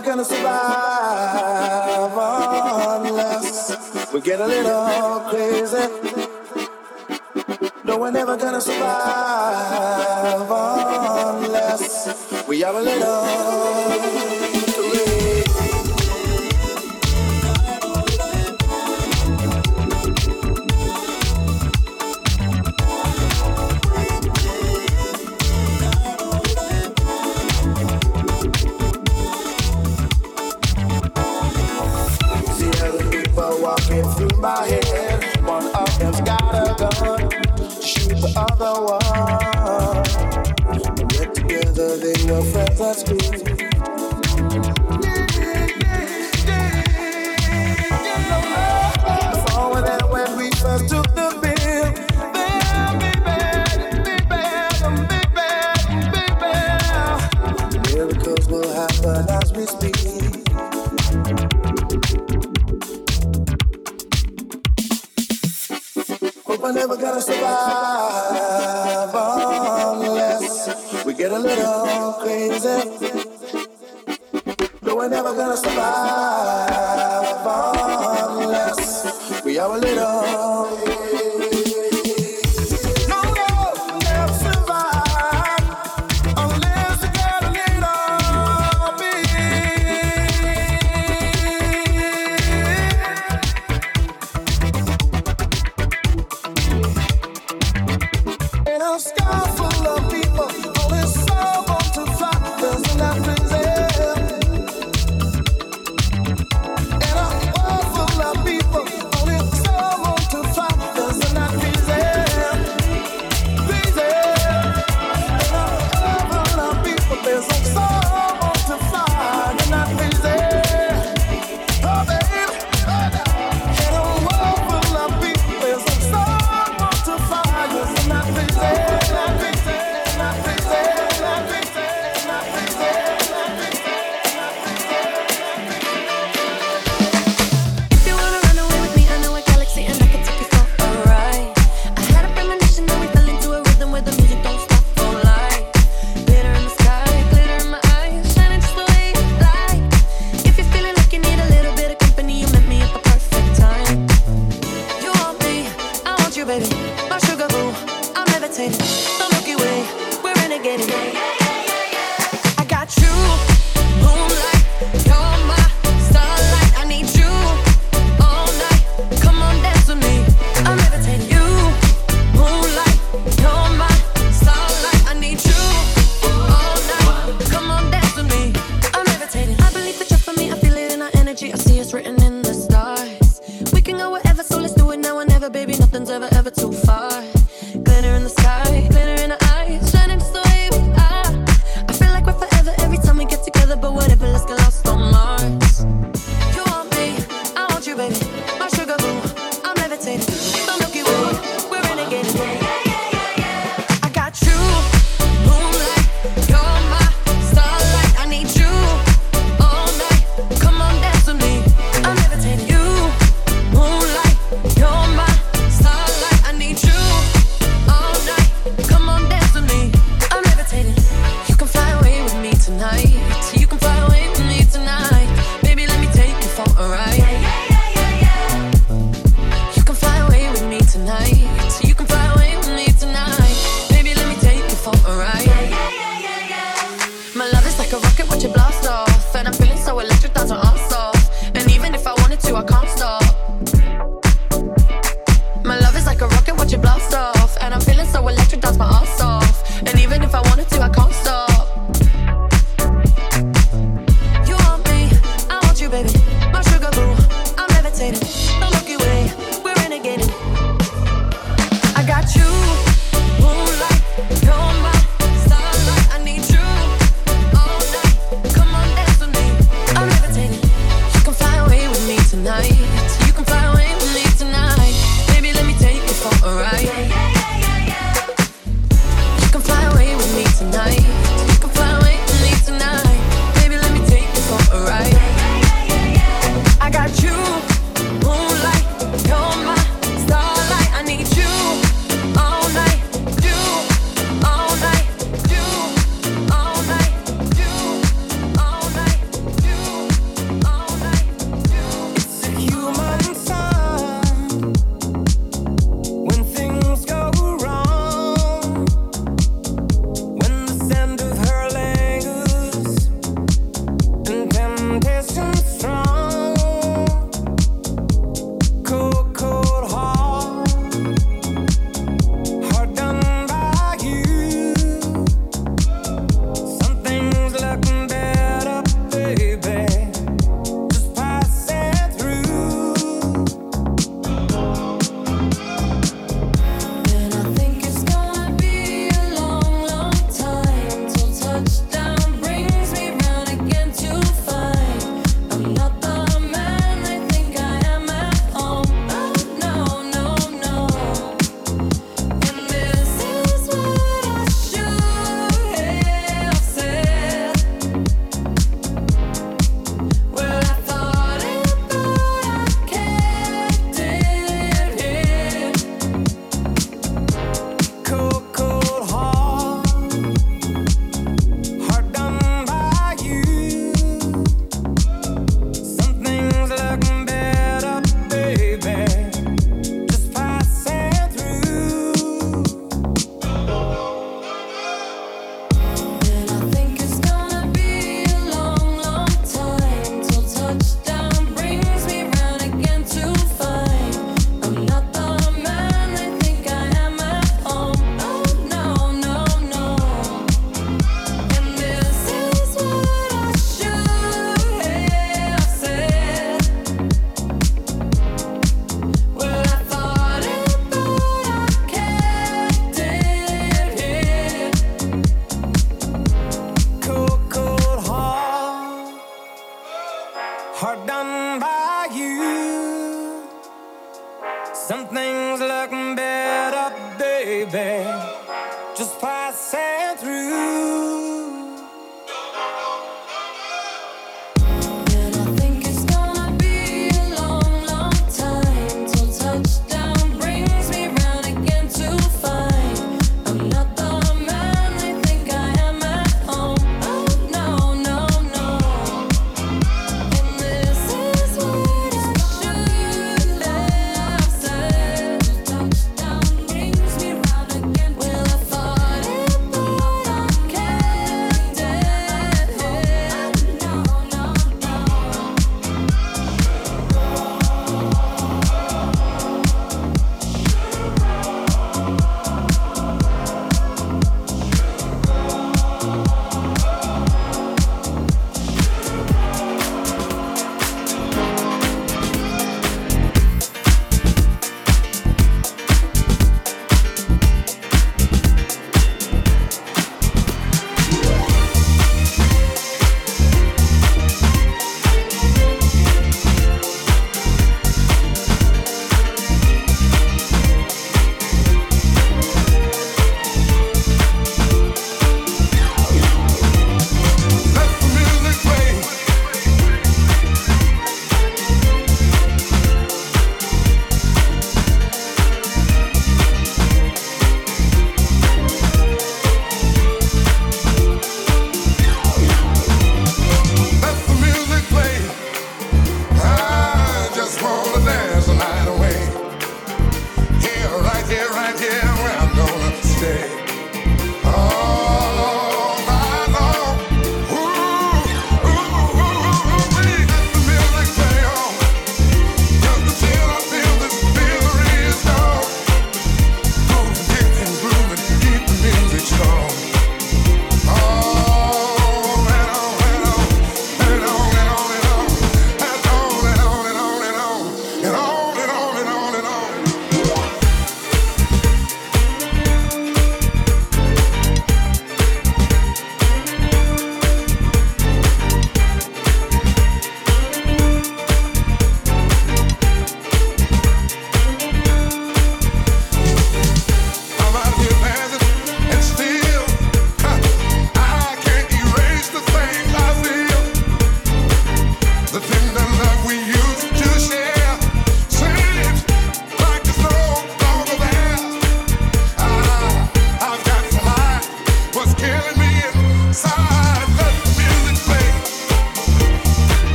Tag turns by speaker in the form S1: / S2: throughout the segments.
S1: never gonna survive unless we get a little crazy. No, we're never gonna survive unless we have a little.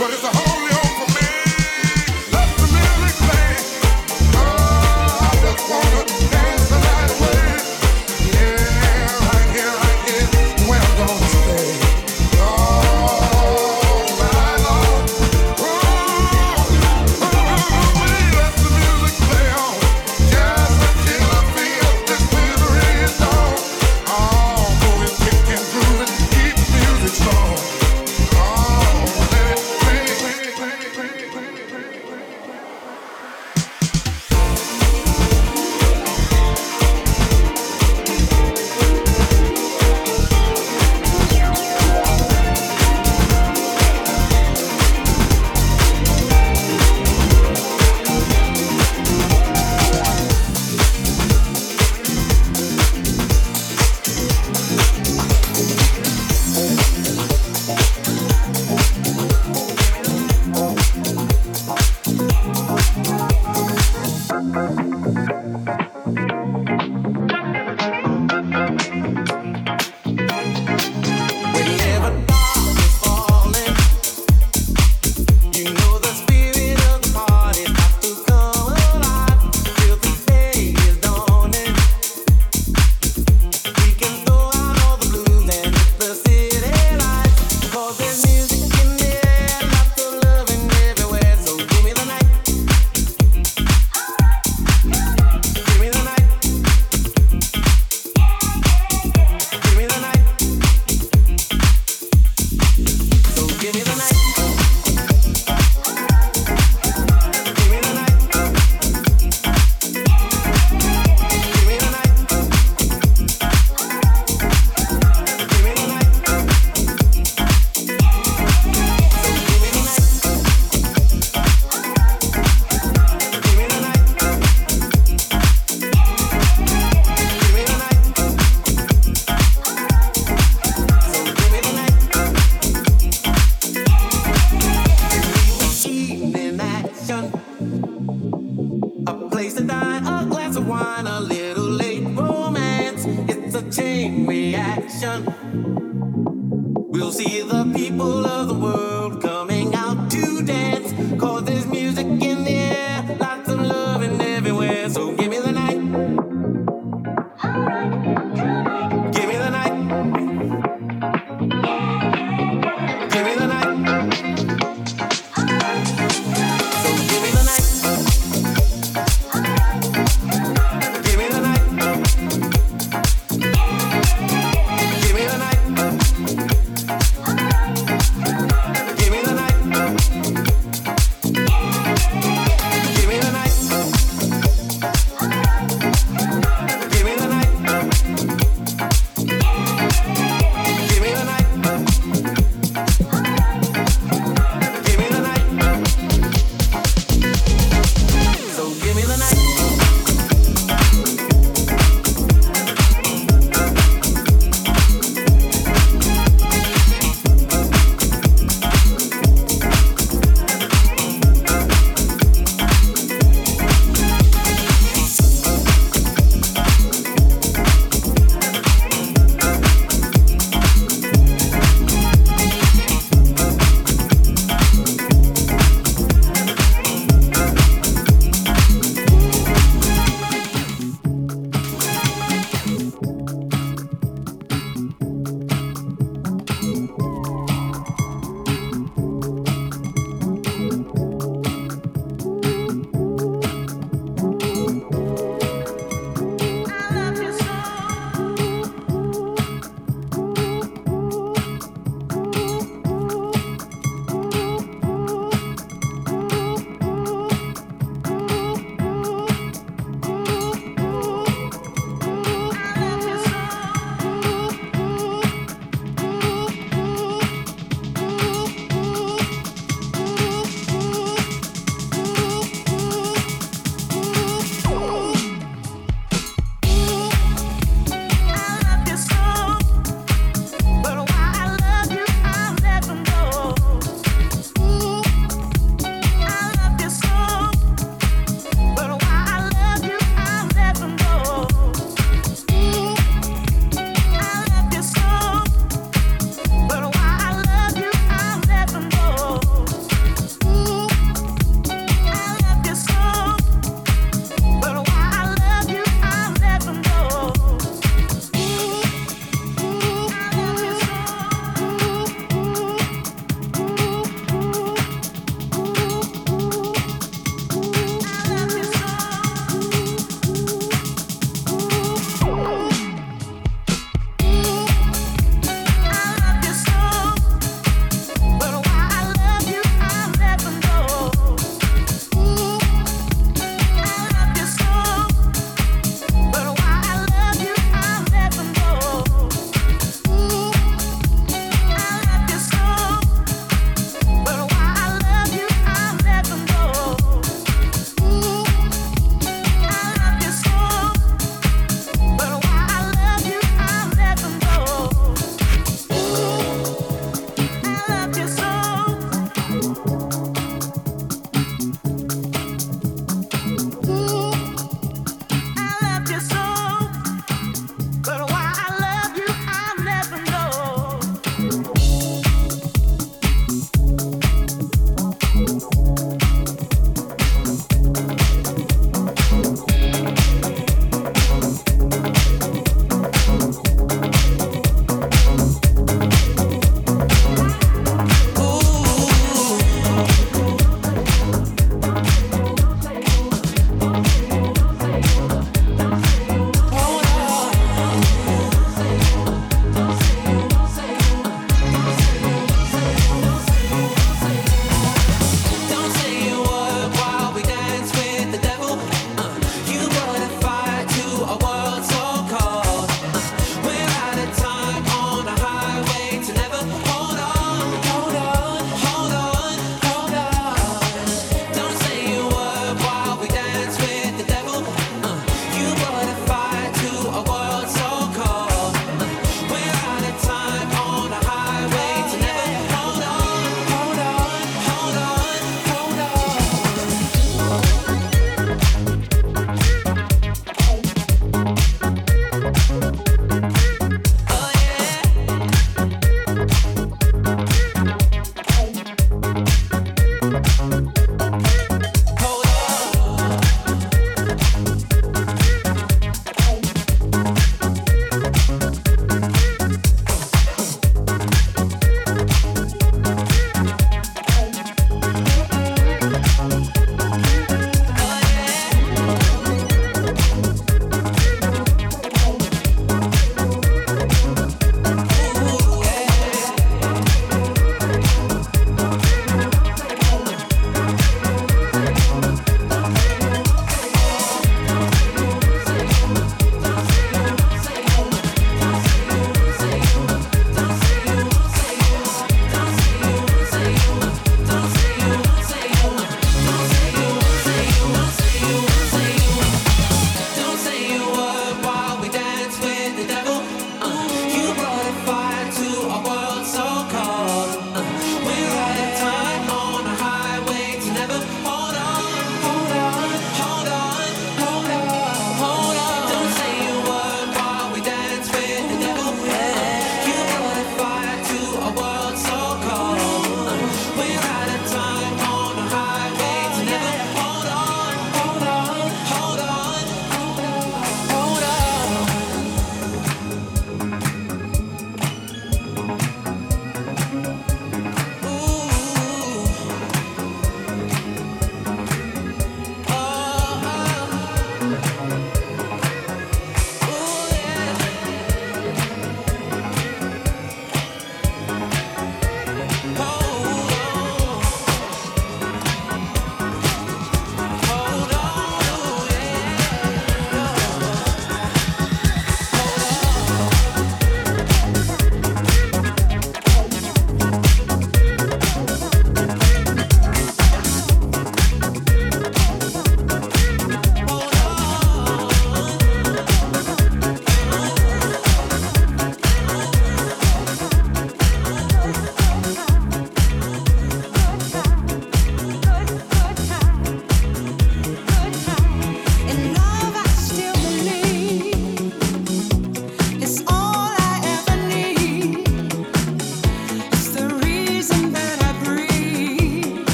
S2: Let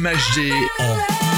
S3: MHD en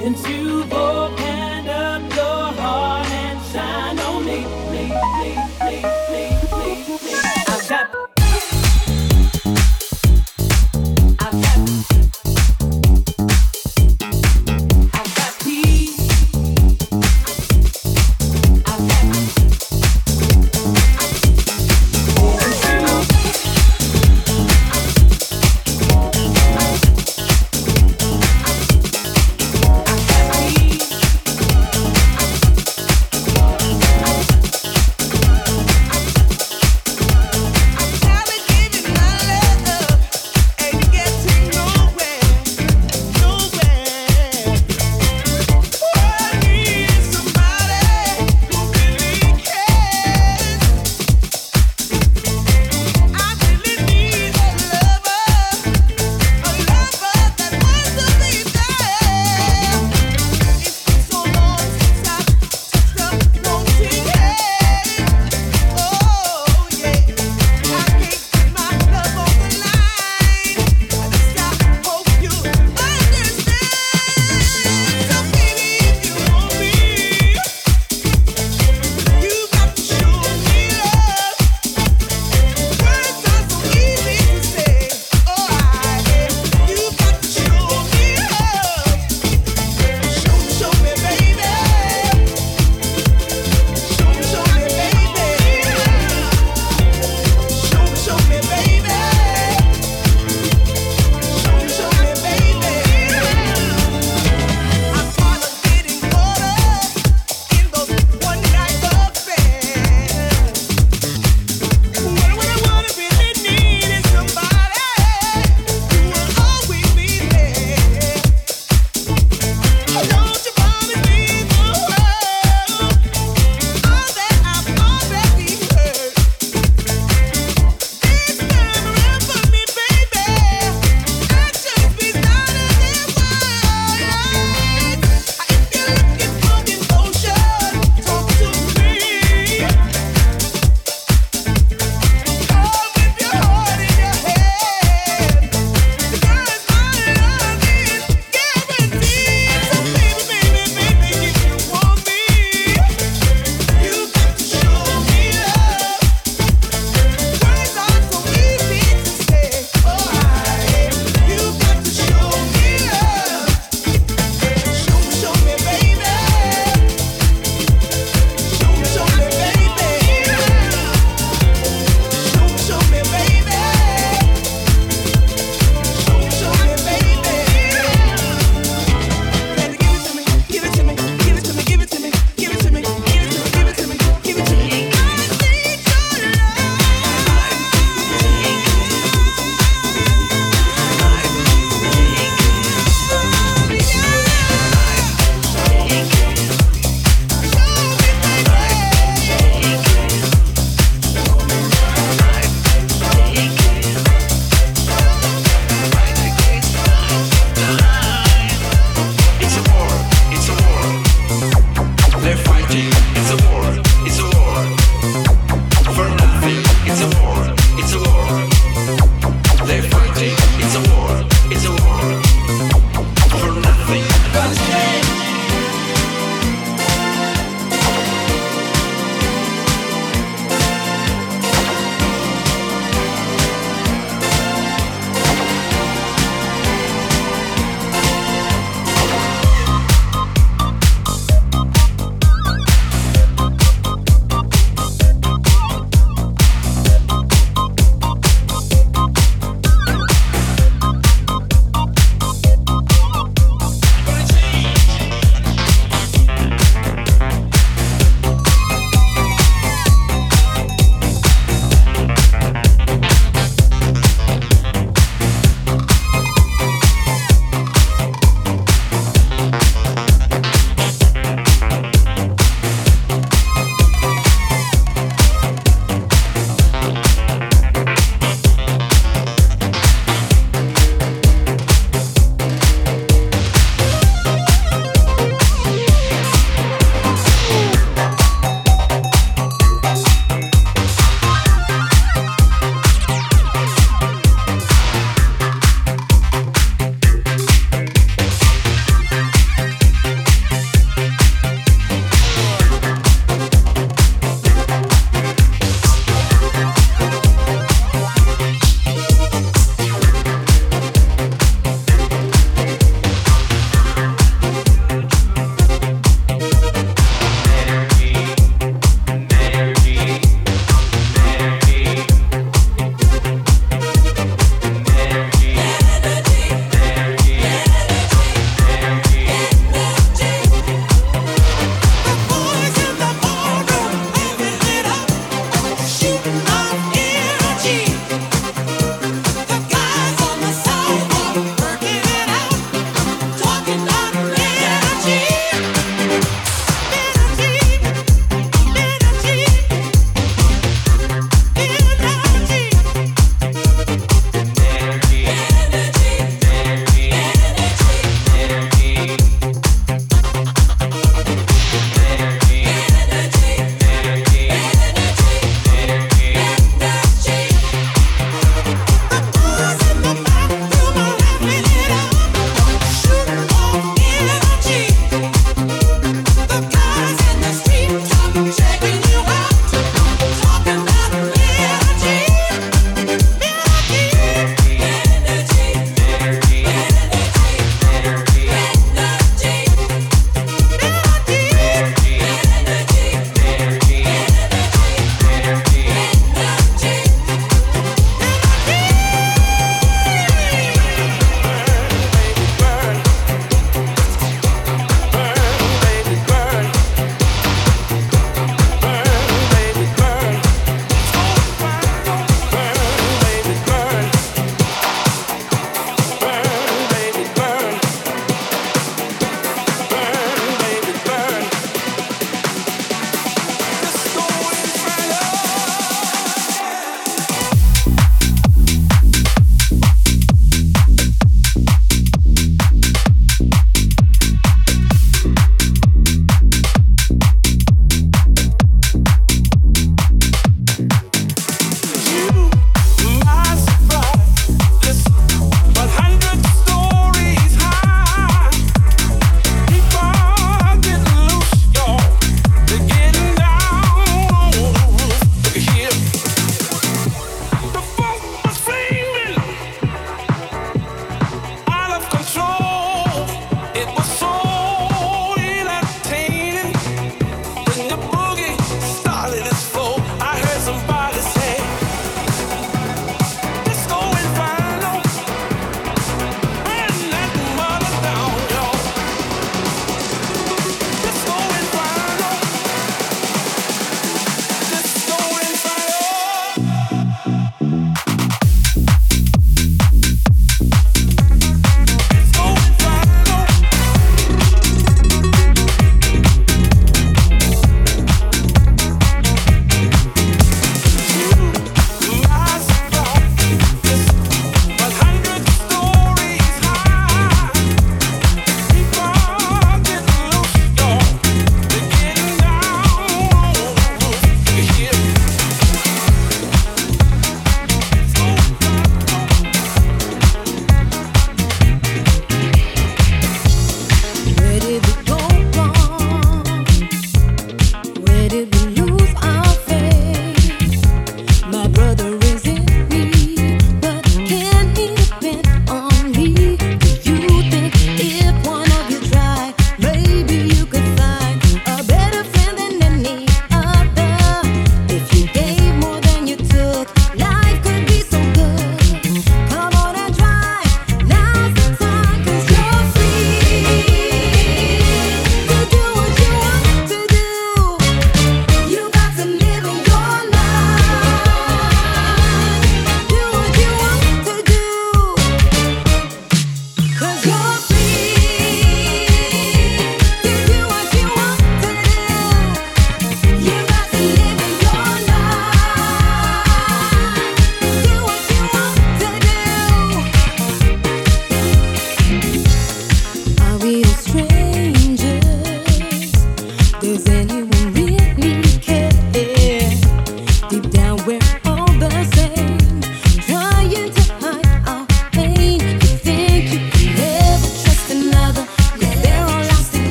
S4: Since